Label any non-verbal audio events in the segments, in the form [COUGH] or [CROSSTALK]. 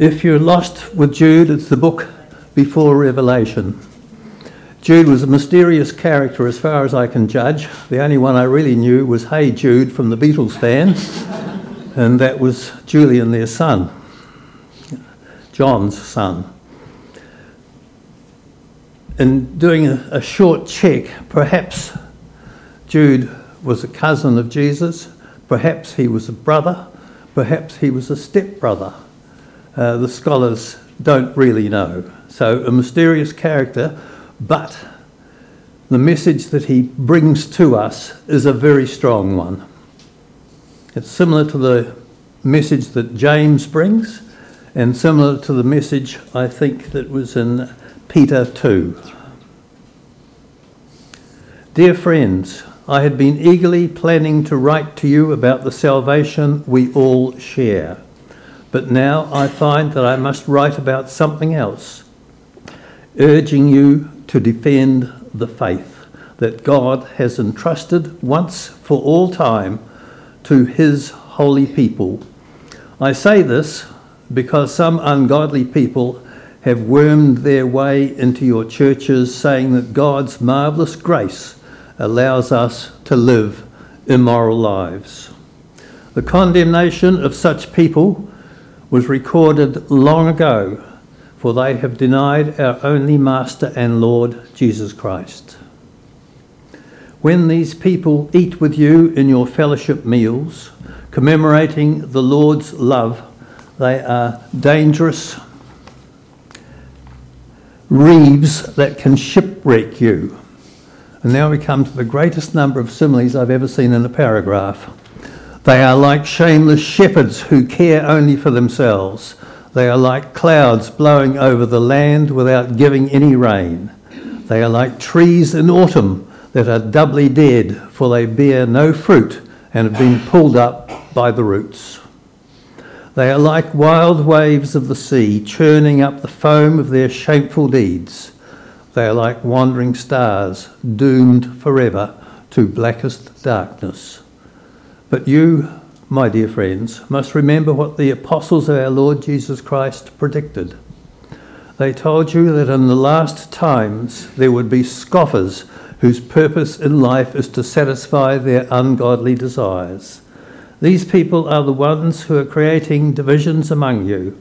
If you're lost with Jude, it's the book before Revelation. Jude was a mysterious character as far as I can judge. The only one I really knew was Hey Jude from the Beatles fan, [LAUGHS] and that was Julian, their son, John's son. In doing a, a short check, perhaps Jude was a cousin of Jesus, perhaps he was a brother, perhaps he was a stepbrother. Uh, the scholars don't really know. So, a mysterious character but the message that he brings to us is a very strong one. It's similar to the message that James brings, and similar to the message I think that was in Peter 2. Dear friends, I had been eagerly planning to write to you about the salvation we all share, but now I find that I must write about something else, urging you to defend the faith that God has entrusted once for all time to his holy people. I say this because some ungodly people have wormed their way into your churches saying that God's marvellous grace allows us to live immoral lives. The condemnation of such people was recorded long ago for they have denied our only Master and Lord, Jesus Christ. When these people eat with you in your fellowship meals, commemorating the Lord's love, they are dangerous reeves that can shipwreck you. And now we come to the greatest number of similes I've ever seen in a paragraph. They are like shameless shepherds who care only for themselves. They are like clouds blowing over the land without giving any rain. They are like trees in autumn that are doubly dead, for they bear no fruit and have been pulled up by the roots. They are like wild waves of the sea, churning up the foam of their shameful deeds. They are like wandering stars, doomed forever to blackest darkness. But you, my dear friends, must remember what the apostles of our Lord Jesus Christ predicted. They told you that in the last times there would be scoffers whose purpose in life is to satisfy their ungodly desires. These people are the ones who are creating divisions among you.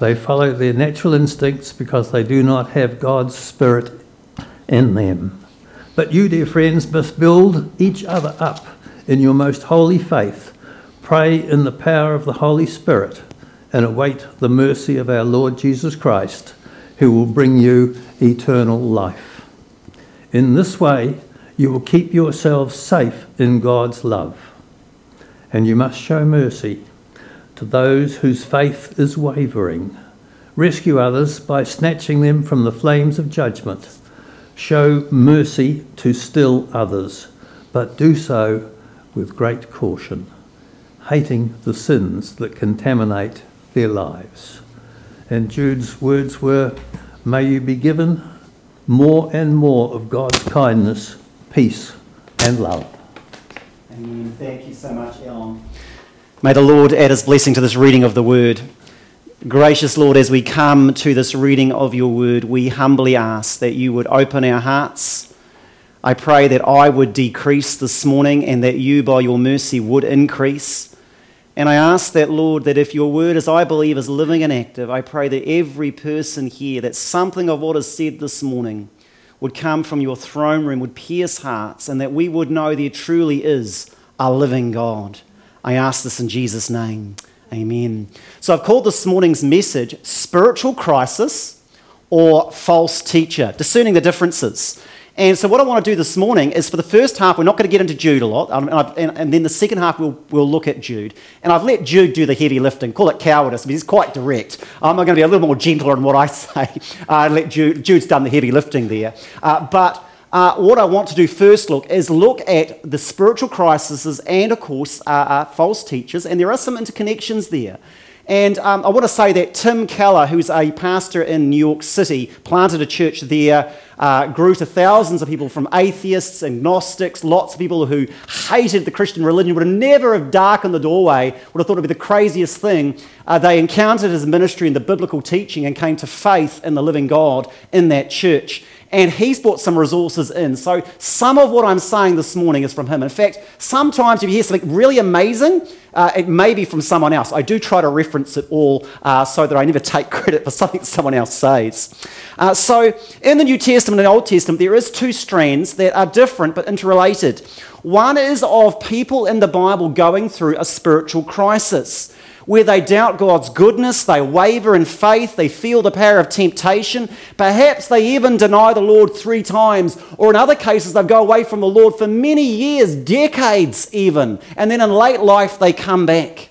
They follow their natural instincts because they do not have God's Spirit in them. But you, dear friends, must build each other up in your most holy faith Pray in the power of the Holy Spirit and await the mercy of our Lord Jesus Christ, who will bring you eternal life. In this way, you will keep yourselves safe in God's love. And you must show mercy to those whose faith is wavering. Rescue others by snatching them from the flames of judgment. Show mercy to still others, but do so with great caution hating the sins that contaminate their lives. And Jude's words were, May you be given more and more of God's kindness, peace, and love. Amen. Thank you so much, Ellen. May the Lord add his blessing to this reading of the word. Gracious Lord, as we come to this reading of your word, we humbly ask that you would open our hearts. I pray that I would decrease this morning and that you, by your mercy, would increase. And I ask that, Lord, that if your word, as I believe, is living and active, I pray that every person here, that something of what is said this morning would come from your throne room, would pierce hearts, and that we would know there truly is a living God. I ask this in Jesus' name. Amen. So I've called this morning's message Spiritual Crisis or False Teacher, discerning the differences. And so, what I want to do this morning is for the first half, we're not going to get into Jude a lot. Um, and, and, and, then the second half, we'll, we'll look at Jude. And I've let Jude do the heavy lifting, call it cowardice, but he's quite direct. I'm going to be a little more gentler in what I [LAUGHS] say. Uh, let Jude, Jude's done the heavy lifting there. Uh, but uh, what I want to do first look is look at the spiritual crises and, of course, uh, uh, false teachers. And there are some interconnections there. And um, I want to say that Tim Keller, who's a pastor in New York City, planted a church there, uh, grew to thousands of people from atheists, agnostics, lots of people who hated the Christian religion, would have never have darkened the doorway, would have thought it would be the craziest thing. Uh, they encountered his ministry and the biblical teaching and came to faith in the living God in that church and he's brought some resources in. So some of what I'm saying this morning is from him. In fact, sometimes if you hear something really amazing, uh, it may be from someone else. I do try to reference it all uh, so that I never take [LAUGHS] credit for something someone else says. Uh, so in the New Testament and Old Testament, there is two strands that are different but interrelated. One is of people in the Bible going through a spiritual crisis where they doubt God's goodness, they waver in faith, they feel the power of temptation. Perhaps they even deny the Lord three times, or in other cases, they go away from the Lord for many years, decades even, and then in late life, they come back.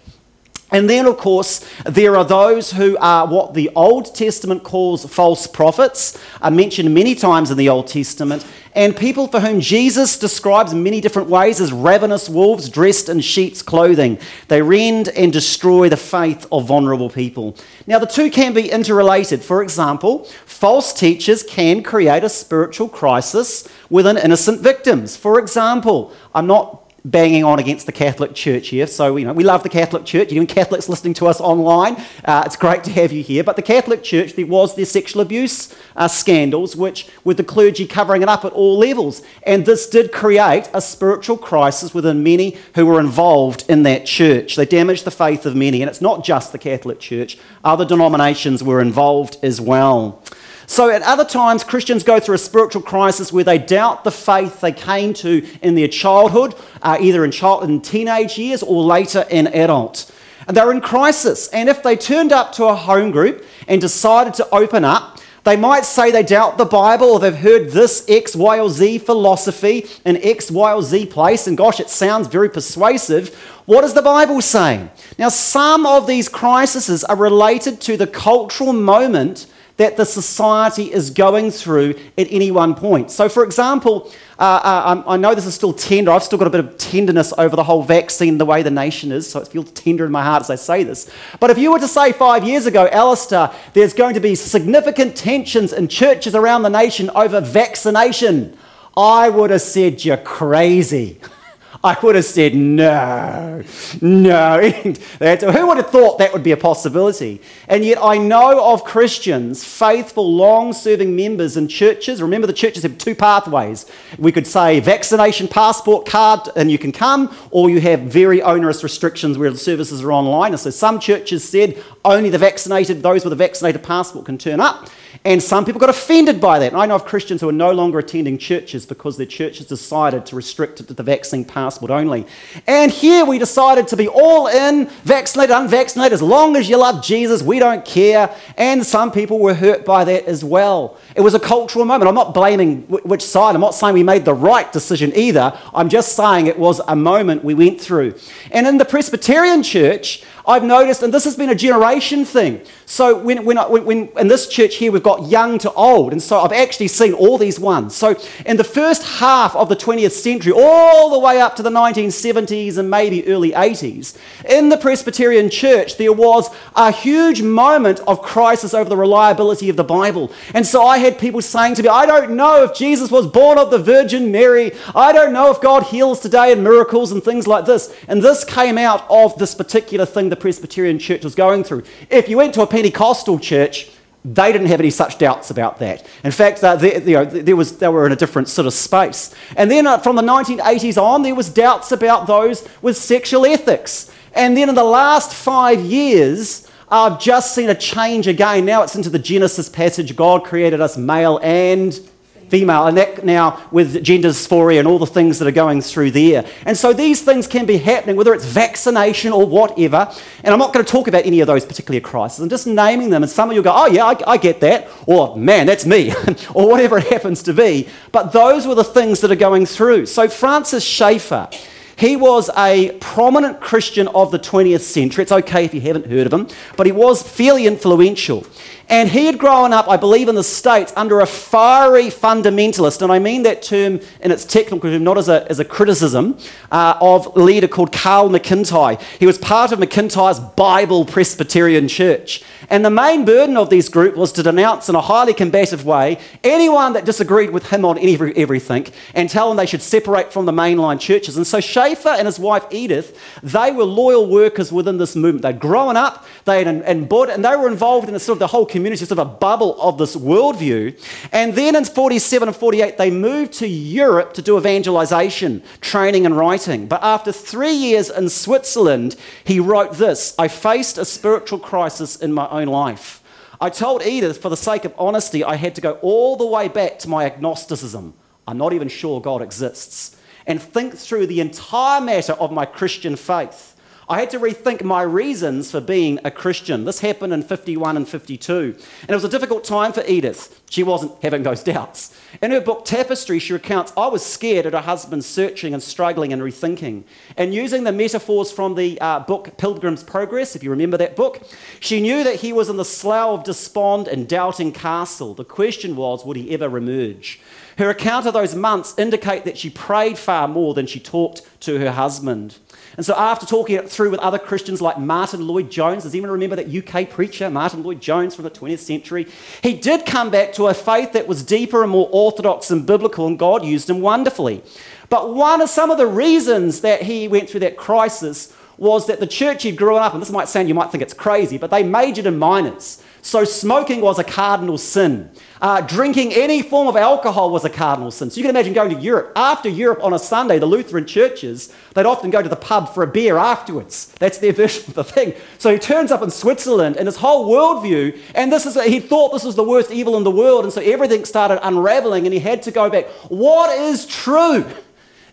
And then, of course, there are those who are what the Old Testament calls false prophets, are mentioned many times in the Old Testament, and people for whom Jesus describes many different ways as ravenous wolves dressed in sheep's clothing. They rend and destroy the faith of vulnerable people. Now, the two can be interrelated. For example, false teachers can create a spiritual crisis within innocent victims. For example, I'm not banging on against the Catholic Church here. So, you know, we love the Catholic Church. Even Catholics listening to us online, uh, it's great to have you here. But the Catholic Church, there was their sexual abuse uh, scandals, which with the clergy covering it up at all levels. And this did create a spiritual crisis within many who were involved in that church. They damaged the faith of many. And it's not just the Catholic Church, other denominations were involved as well. So at other times, Christians go through a spiritual crisis where they doubt the faith they came to in their childhood, uh, either in, child, in teenage years or later in adult. And they're in crisis. And if they turned up to a home group and decided to open up, they might say they doubt the Bible or they've heard this X, Y, or Z philosophy in X, Y, or Z place, and gosh, it sounds very persuasive. What is the Bible saying? Now, some of these crises are related to the cultural moment that the society is going through at any one point. So, for example, uh, uh, um, I know this is still tender. I've still got a bit of tenderness over the whole vaccine, the way the nation is, so it feels tender in my heart as I say this. But if you were to say five years ago, Alistair, there's going to be significant tensions in churches around the nation over vaccination, I would have said you're crazy. [LAUGHS] I would have said, no, no. [LAUGHS] Who would have thought that would be a possibility? And yet I know of Christians, faithful, long serving members in churches. Remember, the churches have two pathways. We could say vaccination passport card and you can come, or you have very onerous restrictions where the services are online. And so some churches said only the vaccinated, those with a vaccinated passport can turn up. And some people got offended by that. And I know of Christians who are no longer attending churches because their churches decided to restrict it to the vaccine passport only. And here we decided to be all in, vaccinated, unvaccinated, as long as you love Jesus, we don't care. And some people were hurt by that as well. It was a cultural moment. I'm not blaming which side, I'm not saying we made the right decision either. I'm just saying it was a moment we went through. And in the Presbyterian church, I've noticed, and this has been a generation thing. So when, when, when, when, in this church here, we've got young to old. And so I've actually seen all these ones. So in the first half of the 20th century, all the way up to the 1970s and maybe early 80s, in the Presbyterian church, there was a huge moment of crisis over the reliability of the Bible. And so I had people saying to me, I don't know if Jesus was born of the Virgin Mary. I don't know if God heals today in miracles and things like this. And this came out of this particular thing the Presbyterian church was going through. If you went to a Pentecostal church, they didn't have any such doubts about that. In fact, uh, they, you know, there was, they were in a different sort of space. And then uh, from the 1980s on, there was doubts about those with sexual ethics. And then in the last five years, I've just seen a change again. Now it's into the Genesis passage God created us male and female, and that now with gender dysphoria and all the things that are going through there. And so these things can be happening, whether it's vaccination or whatever. And I'm not going to talk about any of those particular crises. I'm just naming them, and some of you go, oh, yeah, I, I get that, or man, that's me, [LAUGHS] or whatever it happens to be. But those were the things that are going through. So Francis Schaeffer, He was a prominent Christian of the 20th century. It's okay if you haven't heard of him, but he was fairly influential. And he had grown up, I believe, in the States under a fiery fundamentalist, and I mean that term in its technical term, not as a, as a criticism, uh, of a leader called Carl McIntire. He was part of McIntire's Bible Presbyterian Church. And the main burden of this group was to denounce in a highly combative way anyone that disagreed with him on every, everything and tell them they should separate from the mainline churches. And so Schaeffer and his wife Edith, they were loyal workers within this movement. They'd grown up, they had embodied, and they were involved in sort of the whole community, sort of a bubble of this worldview. And then in 47 and 48, they moved to Europe to do evangelization, training and writing. But after three years in Switzerland, he wrote this I faced a spiritual crisis in my own life. I told Edith, for the sake of honesty, I had to go all the way back to my agnosticism. I'm not even sure God exists. And think through the entire matter of my Christian faith. I had to rethink my reasons for being a Christian. This happened in 51 and 52. And it was a difficult time for Edith. She wasn't having those [LAUGHS] doubts. In her book Tapestry, she recounts I was scared at her husband searching and struggling and rethinking. And using the metaphors from the uh, book Pilgrim's Progress, if you remember that book, she knew that he was in the slough of despond and doubting castle. The question was, would he ever emerge? Her account of those months indicate that she prayed far more than she talked to her husband. And so, after talking it through with other Christians like Martyn Lloyd-Jones, does anyone remember that UK preacher, Martyn Lloyd-Jones from the 20th century? He did come back to a faith that was deeper and more orthodox and biblical, and God used him wonderfully. But one of some of the reasons that he went through that crisis was that the church he'd grown up, and this might sound, you might think it's crazy, but they majored in minors. So smoking was a cardinal sin. Uh, drinking any form of alcohol was a cardinal sin. So you can imagine going to Europe. After Europe on a Sunday, the Lutheran churches, they'd often go to the pub for a beer afterwards. That's their [LAUGHS] version of the thing. So he turns up in Switzerland and his whole worldview, and this is he thought this was the worst evil in the world, and so everything started unraveling, and he had to go back. What is true?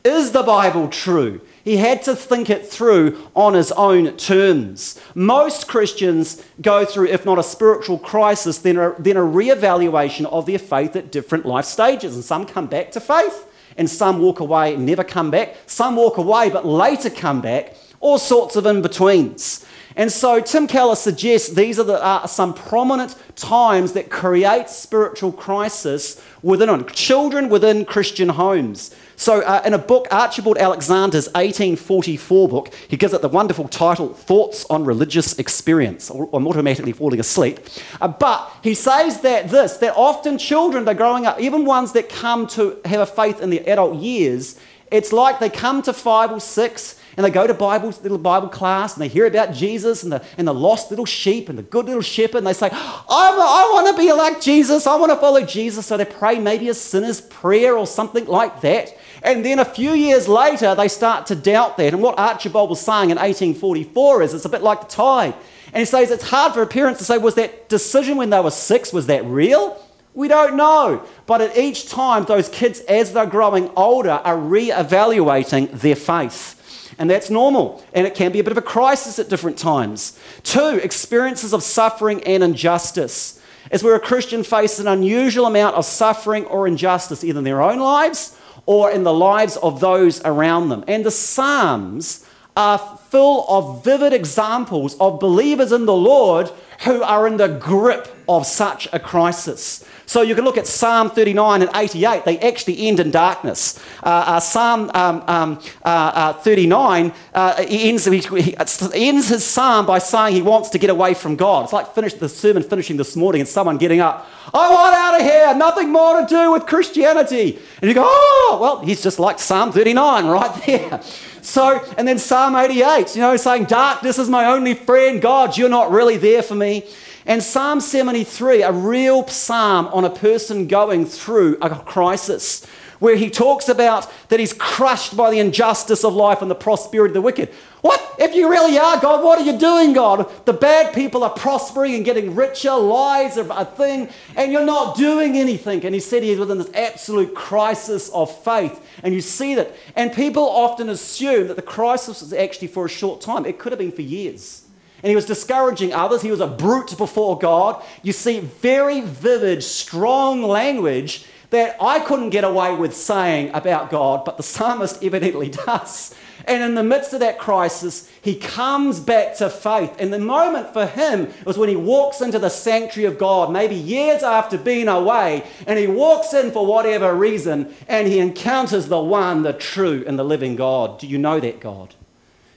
Is the Bible true? He had to think it through on his own terms. Most Christians go through, if not a spiritual crisis, then a, then a reevaluation of their faith at different life stages. And some come back to faith, and some walk away and never come back. Some walk away but later come back. All sorts of in betweens. And so Tim Keller suggests these are the, uh, some prominent times that create spiritual crisis within children within Christian homes. So, uh, in a book, Archibald Alexander's 1844 book, he gives it the wonderful title, Thoughts on Religious Experience. I'm automatically falling asleep. Uh, but he says that this, that often children they're growing up, even ones that come to have a faith in their adult years, it's like they come to five or six and they go to Bible, little Bible class and they hear about Jesus and the, and the lost little sheep and the good little shepherd and they say, I, I want to be like Jesus. I want to follow Jesus. So they pray maybe a sinner's prayer or something like that. And then a few years later, they start to doubt that. And what Archibald was saying in 1844 is it's a bit like the tide. And he says it's hard for a parent to say, was that decision when they were six, was that real? We don't know. But at each time, those kids, as they're growing older, are re-evaluating their faith. And that's normal. And it can be a bit of a crisis at different times. Two, experiences of suffering and injustice. As where a Christian faces an unusual amount of suffering or injustice, either in their own lives or in the lives of those around them. And the Psalms are full of vivid examples of believers in the Lord who are in the grip of such a crisis. So you can look at Psalm 39 and 88, they actually end in darkness. Uh, uh, Psalm um, um, uh, uh 39 uh, ends, he, he ends his psalm by saying he wants to get away from God. It's like finish, the sermon finishing this morning and someone getting up, I want out of here, nothing more to do with Christianity. And you go, oh, well, he's just like Psalm 39 right [LAUGHS] there. So, and then Psalm 88, you know, saying, Darkness is my only friend. God, you're not really there for me. And Psalm 73, a real psalm on a person going through a crisis, where he talks about that he's crushed by the injustice of life and the prosperity of the wicked. What? If you really are God, what are you doing, God? The bad people are prospering and getting richer, lies are a thing, and you're not doing anything. And he said he's within this absolute crisis of faith. And you see that. And people often assume that the crisis was actually for a short time, it could have been for years and he was discouraging others. He was a brute before God. You see very vivid, strong language that I couldn't get away with saying about God, but the psalmist evidently [LAUGHS] does. And in the midst of that crisis, he comes back to faith. And the moment for him was when he walks into the sanctuary of God, maybe years after being away, and he walks in for whatever reason, and he encounters the one, the true, and the living God. Do you know that God?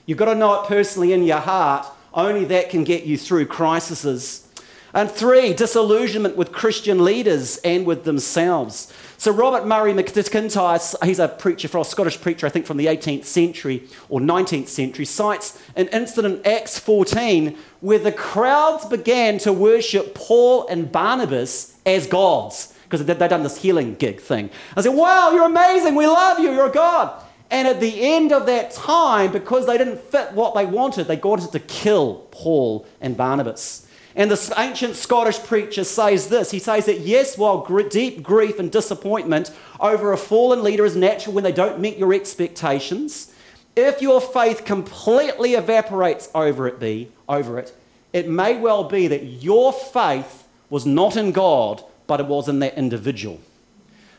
You've got to know it personally in your heart. Only that can get you through crises. And three, disillusionment with Christian leaders and with themselves. So, Robert Murray McIntyre, he's a preacher, for a Scottish preacher, I think from the 18th century or 19th century, cites an incident in Acts 14 where the crowds began to worship Paul and Barnabas as gods because they'd done this healing gig thing. I said, Wow, you're amazing. We love you. You're a God. And at the end of that time, because they didn't fit what they wanted, they wanted to kill Paul and Barnabas. And the ancient Scottish preacher says this he says that yes, while gr- deep grief and disappointment over a fallen leader is natural when they don't meet your expectations, if your faith completely evaporates over it, be, over it, it may well be that your faith was not in God, but it was in that individual.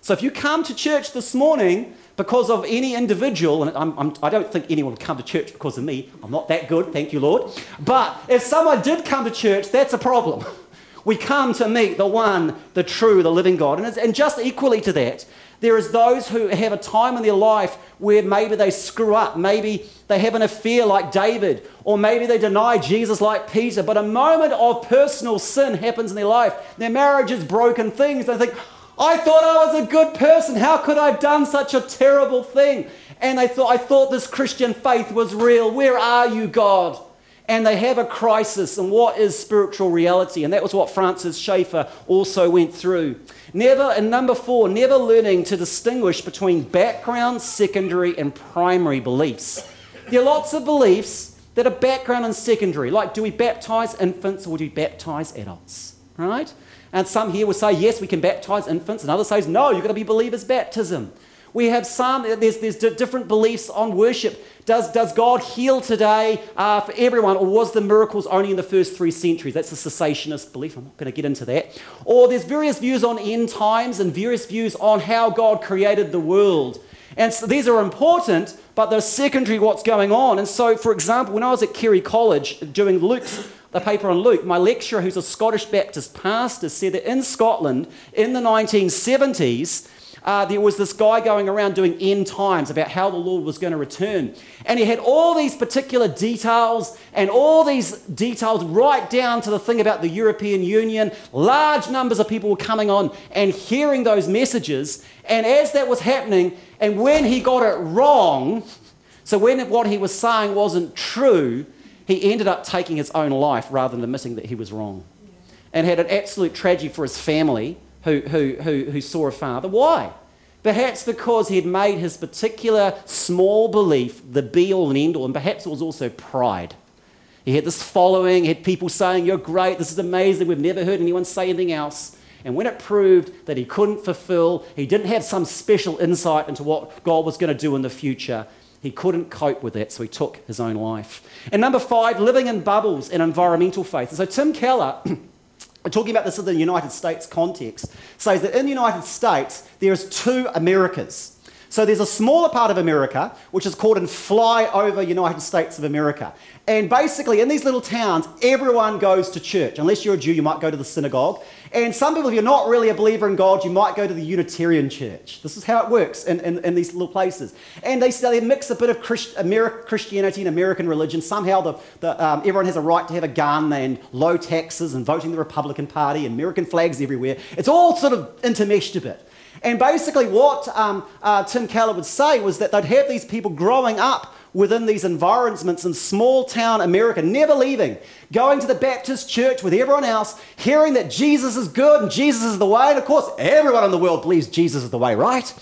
So if you come to church this morning because of any individual, and I'm, I'm, I do not think anyone would come to church because of me. I'm not that good, thank you, Lord. But if someone did come to church, that's a problem. [LAUGHS] We come to meet the one, the true, the living God. And, and just equally to that, there is those who have a time in their life where maybe they screw up, maybe they have an affair like David, or maybe they deny Jesus like Peter, but a moment of personal sin happens in their life. Their marriage is broken, things, they think, I thought I was a good person. How could I have done such a terrible thing? And they thought, I thought this Christian faith was real. Where are you, God? And they have a crisis. And what is spiritual reality? And that was what Francis Schaeffer also went through. Never, and number four, never learning to distinguish between background, secondary, and primary beliefs. There are lots of beliefs that are background and secondary, like do we baptize infants or do we baptize adults? Right? And some here will say, yes, we can baptize infants, and others say, no, you've got to be believers' baptism. We have some, there's, there's different beliefs on worship. Does, does God heal today uh, for everyone, or was the miracles only in the first three centuries? That's a cessationist belief. I'm not going to get into that. Or there's various views on end times and various views on how God created the world. And so these are important, but they're secondary what's going on. And so, for example, when I was at Carey College doing Luke's the paper on Luke, my lecturer, who's a Scottish Baptist pastor, said that in Scotland in the 1970s, uh, there was this guy going around doing end times about how the Lord was going to return. And he had all these particular details and all these details right down to the thing about the European Union. Large numbers of people were coming on and hearing those messages. And as that was happening, and when he got it wrong, so when what he was saying wasn't true, he ended up taking his own life rather than admitting that he was wrong. And had an absolute tragedy for his family who, who, who, who saw a father. Why? Perhaps because he had made his particular small belief the be all and end all, and perhaps it was also pride. He had this following, he had people saying, You're great, this is amazing, we've never heard anyone say anything else. And when it proved that he couldn't fulfill, he didn't have some special insight into what God was going to do in the future, he couldn't cope with that, so he took his own life. And number five, living in bubbles and environmental faith. And so Tim Keller, [CLEARS THROAT] talking about this in the United States context, says that in the United States, there's two Americas. So there's a smaller part of America, which is called in flyover United States of America. And basically, in these little towns, everyone goes to church. Unless you're a Jew, you might go to the synagogue. And some people, if you're not really a believer in God, you might go to the Unitarian church. This is how it works in, in, in these little places. And they, they mix a bit of Christ, Ameri- Christianity and American religion. Somehow the, the, um, everyone has a right to have a gun and low taxes and voting the Republican Party and American flags everywhere. It's all sort of intermeshed a bit. And basically, what um, uh, Tim Keller would say was that they'd have these people growing up within these environments in small town America, never leaving, going to the Baptist church with everyone else, hearing that Jesus is good and Jesus is the way. And of course, everyone in the world believes Jesus is the way, right?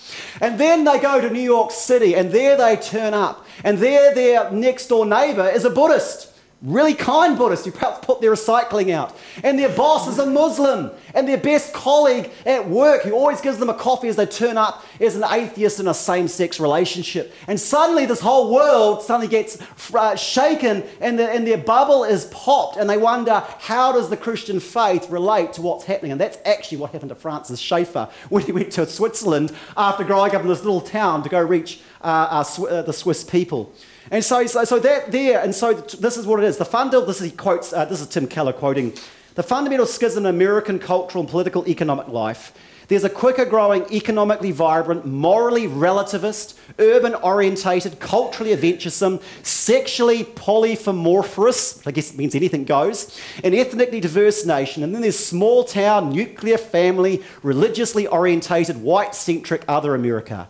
And then they go to New York City and there they turn up. And there, their next door neighbor is a Buddhist really kind Buddhists who perhaps put their recycling out. And their boss is a Muslim. And their best colleague at work who always gives them a coffee as they turn up is an atheist in a same sex relationship. And suddenly this whole world suddenly gets uh, shaken and, the, and their bubble is popped. And they wonder, how does the Christian faith relate to what's happening? And that's actually what happened to Francis Schaeffer when he went to Switzerland after growing up in this little town to go reach uh, uh, the Swiss people. And so, so, so that there, and so this is what it is. The fundamental, this is, he quotes, uh, this is Tim Keller quoting, the fundamental schism in American cultural and political economic life there's a quicker growing, economically vibrant, morally relativist, urban orientated, culturally adventuresome, sexually polymorphous, I guess it means anything goes, an ethnically diverse nation. And then there's small town, nuclear family, religiously orientated, white centric other America.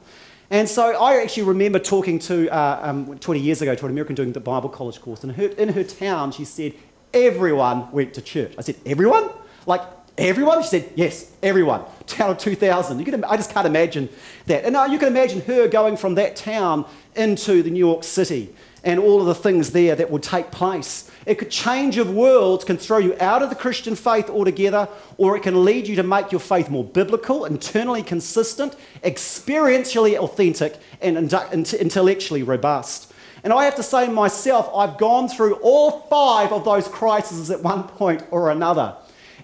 And so I actually remember talking to, uh, um, 20 years ago, to an American doing the Bible college course. And her, in her town, she said, everyone went to church. I said, everyone? Like Everyone? She said, Yes, everyone. [LAUGHS] Town of 2,000. You can, I just can't imagine that. And now you can imagine her going from that town into the New York City and all of the things there that would take place. It could change of worlds, can throw you out of the Christian faith altogether, or it can lead you to make your faith more biblical, internally consistent, experientially authentic, and intellectually robust. And I have to say myself, I've gone through all five of those crises at one point or another.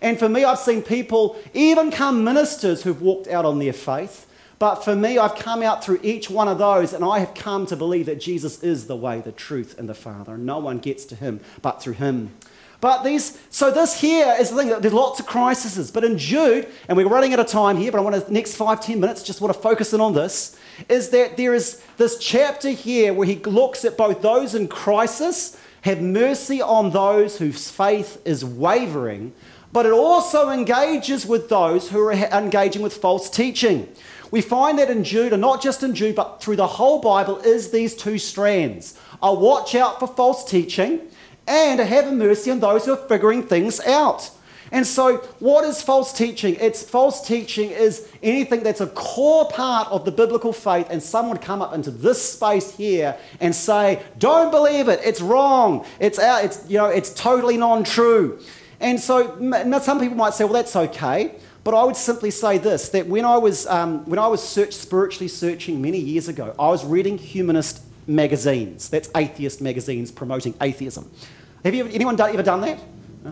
And for me, I've seen people, even come ministers, who've walked out on their faith. But for me, I've come out through each one of those, and I have come to believe that Jesus is the way, the truth, and the Father. No one gets to him but through him. But these, so this here is the thing. That there's lots of crises, but in Jude, and we're running out of time here, but I want to next five ten minutes just want to focus in on this. Is that there is this chapter here where he looks at both those in crisis, have mercy on those whose faith is wavering, but it also engages with those who are engaging with false teaching. We find that in Jude, and not just in Jude, but through the whole Bible, is these two strands a watch out for false teaching and a have mercy on those who are figuring things out. And so, what is false teaching? It's false teaching is anything that's a core part of the biblical faith, and someone come up into this space here and say, "Don't believe it. It's wrong. It's out. It's you know, it's totally non-true." And so some people might say, well, that's okay. But I would simply say this that when I was, um, when I was search, spiritually searching many years ago, I was reading humanist magazines. That's atheist magazines promoting atheism. Have you, anyone done, ever done that?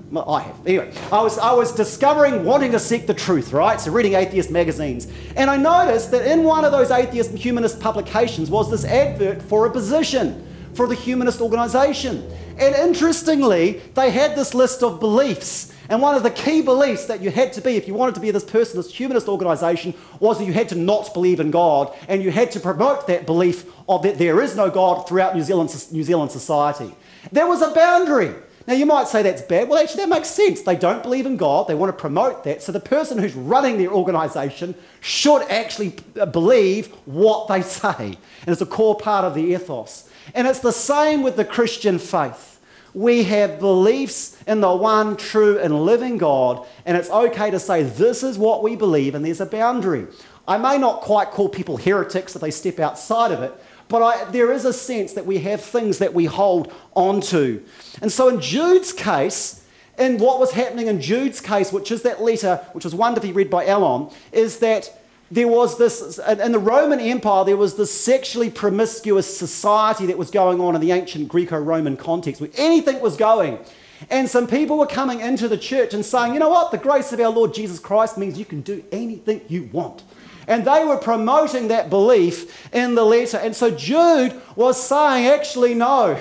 Well I have. Anyway, I was, I was discovering wanting to seek the truth, right? So, reading atheist magazines. And I noticed that in one of those atheist humanist publications was this advert for a position for the humanist organization. And interestingly, they had this list of beliefs. And one of the key beliefs that you had to be, if you wanted to be this person, this humanist organization, was that you had to not believe in God and you had to promote that belief of that there is no God throughout New Zealand, New Zealand society. There was a boundary. Now, you might say that's bad. Well, actually, that makes sense. They don't believe in God. They want to promote that. So, the person who's running their organization should actually uh, believe what they [LAUGHS] say. And it's a core part of the ethos. And it's the same with the Christian faith we have beliefs in the one true and living God, and it's okay to say this is what we believe, and there's a boundary. I may not quite call people heretics if they step outside of it, but I, there is a sense that we have things that we hold onto. And so in Jude's case, in what was happening in Jude's case, which is that letter, which was wonderfully read by Alon, is that there was this, in the Roman Empire, there was this sexually promiscuous society that was going on in the ancient Greco Roman context where anything was going. And some people were coming into the church and saying, you know what, the grace of our Lord Jesus Christ means you can do anything you want. And they were promoting that belief in the letter. And so Jude was saying, actually, no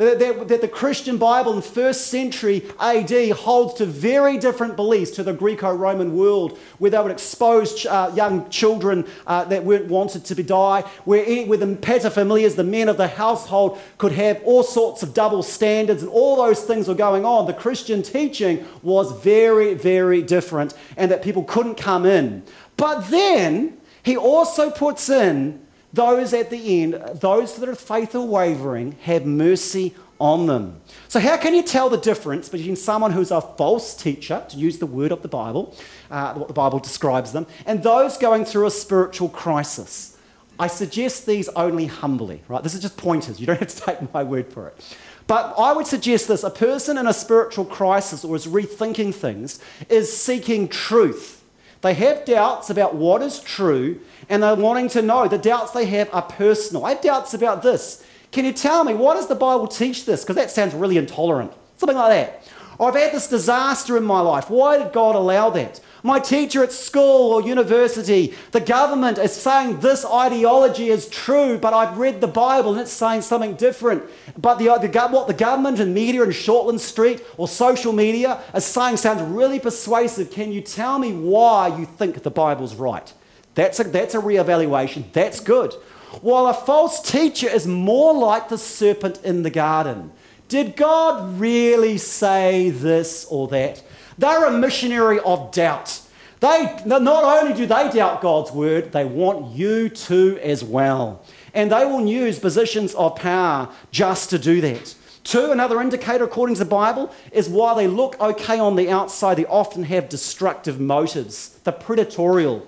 that, that the Christian Bible in first century AD holds to very different beliefs to the Greco Roman world, where they would expose uh, young children uh, that weren't wanted to die, where, any, where the paterfamilias, the men of the household, could have all sorts of double standards, and all those things were going on. The Christian teaching was very, very different, and that people couldn't come in. But then he also puts in those at the end, those that are faithful wavering, have mercy on them. So, how can you tell the difference between someone who's a false teacher, to use the word of the Bible, uh, what the Bible describes them, and those going through a spiritual crisis? I suggest these only humbly, right? This is just pointers. You don't have to [LAUGHS] take my word for it. But I would suggest this a person in a spiritual crisis or is rethinking things is seeking truth they have doubts about what is true and they're wanting to know. The doubts they have are personal. I have doubts about this. Can you tell me, what does the Bible teach this? Because that sounds really intolerant. Something like that. I've had this disaster in my life. Why did God allow that? My teacher at school or university, the government is saying this ideology is true, but I've read the Bible and it's saying something different. But the, the, what the government and media in Shortland Street or social media is saying sounds really persuasive. Can you tell me why you think the Bible's right? That's a, that's a reevaluation. That's good. While a false teacher is more like the serpent in the garden. Did God really say this or that? They're a missionary of doubt. They, not only do they doubt God's word, they want you to as well. And they will use positions of power just to do that. Two, another indicator according to the Bible is while they look okay on the outside, they often have destructive motives. The predatorial.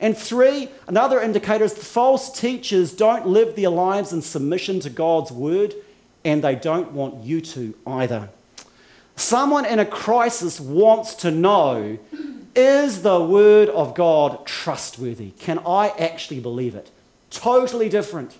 And three, another indicator is the false teachers don't live their lives in submission to God's word and they don't want you to either. Someone in a crisis wants to know is the word of God trustworthy? Can I actually believe it? Totally different.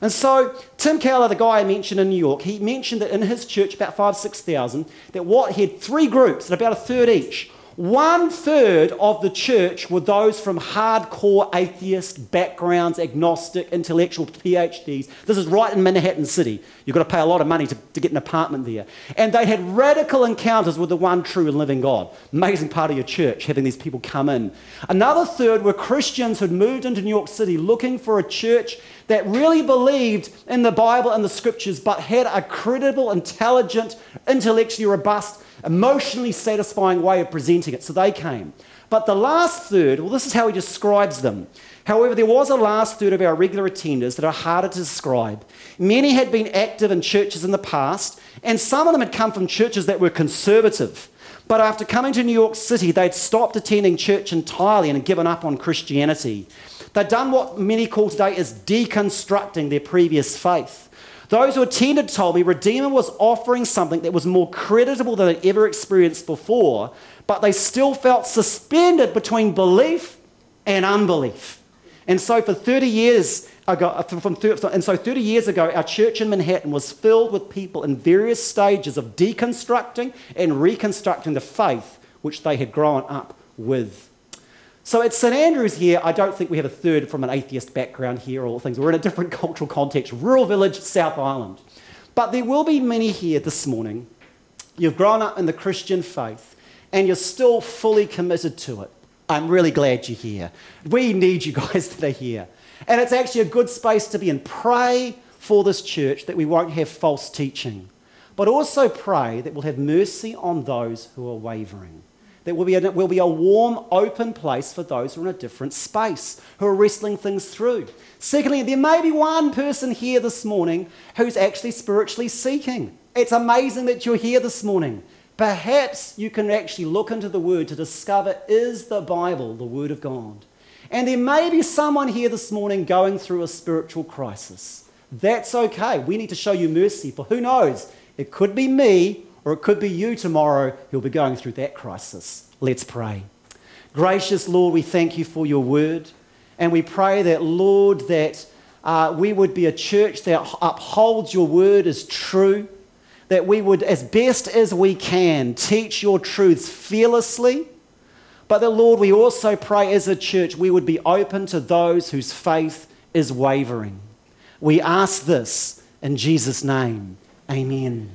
And so, Tim Keller, the guy I mentioned in New York, he mentioned that in his church, about five, 6,000, that what he had three groups, at about a third each. One third of the church were those from hardcore atheist backgrounds, agnostic, intellectual PhDs. This is right in Manhattan City. You've got to pay a lot of money to, to get an apartment there. And they had radical encounters with the one true and living God. Amazing part of your church, having these people come in. Another third were Christians who'd moved into New York City looking for a church that really believed in the Bible and the scriptures, but had a credible, intelligent, intellectually robust, emotionally satisfying way of presenting it. So they came. But the last third, well, this is how he describes them. However, there was a last third of our regular attenders that are harder to describe. Many had been active in churches in the past, and some of them had come from churches that were conservative. But after coming to New York City, they'd stopped attending church entirely and given up on Christianity. They'd done what many call today is deconstructing their previous faith. Those who attended told me Redeemer was offering something that was more creditable than they'd ever experienced before, but they still felt suspended between belief and unbelief. And so for 30 years ago, uh, from, and so 30 years ago, our church in Manhattan was filled with people in various stages of deconstructing and reconstructing the faith which they had grown up with. So at St Andrews here, I don't think we have a third from an atheist background here or things. We're in a different [LAUGHS] cultural context, rural village, South Island. But there will be many here this morning. You've grown up in the Christian faith and you're still fully committed to it. I'm really glad you're here. We need you [LAUGHS] guys that are here. And it's actually a good space to be in. Pray for this church that we won't have false teaching, but also pray that we'll have mercy on those who are wavering. That will be, a, will be a warm, open place for those who are in a different space, who are wrestling things through. Secondly, there may be one person here this morning who's actually spiritually seeking. It's amazing that you're here this morning. Perhaps you can actually look into the Word to discover is the Bible the Word of God? And there may be someone here this morning going through a spiritual crisis. That's okay. We need to show you mercy, for who knows? It could be me or it could be you tomorrow who'll be going through that crisis. Let's pray. Gracious Lord, we thank you for your word. And we pray that, Lord, that uh, we would be a church that upholds your word as true, that we would, as best as we can, teach your truths fearlessly. But that, Lord, we also pray as a church we would be open to those whose faith is wavering. We ask this in Jesus' name. Amen.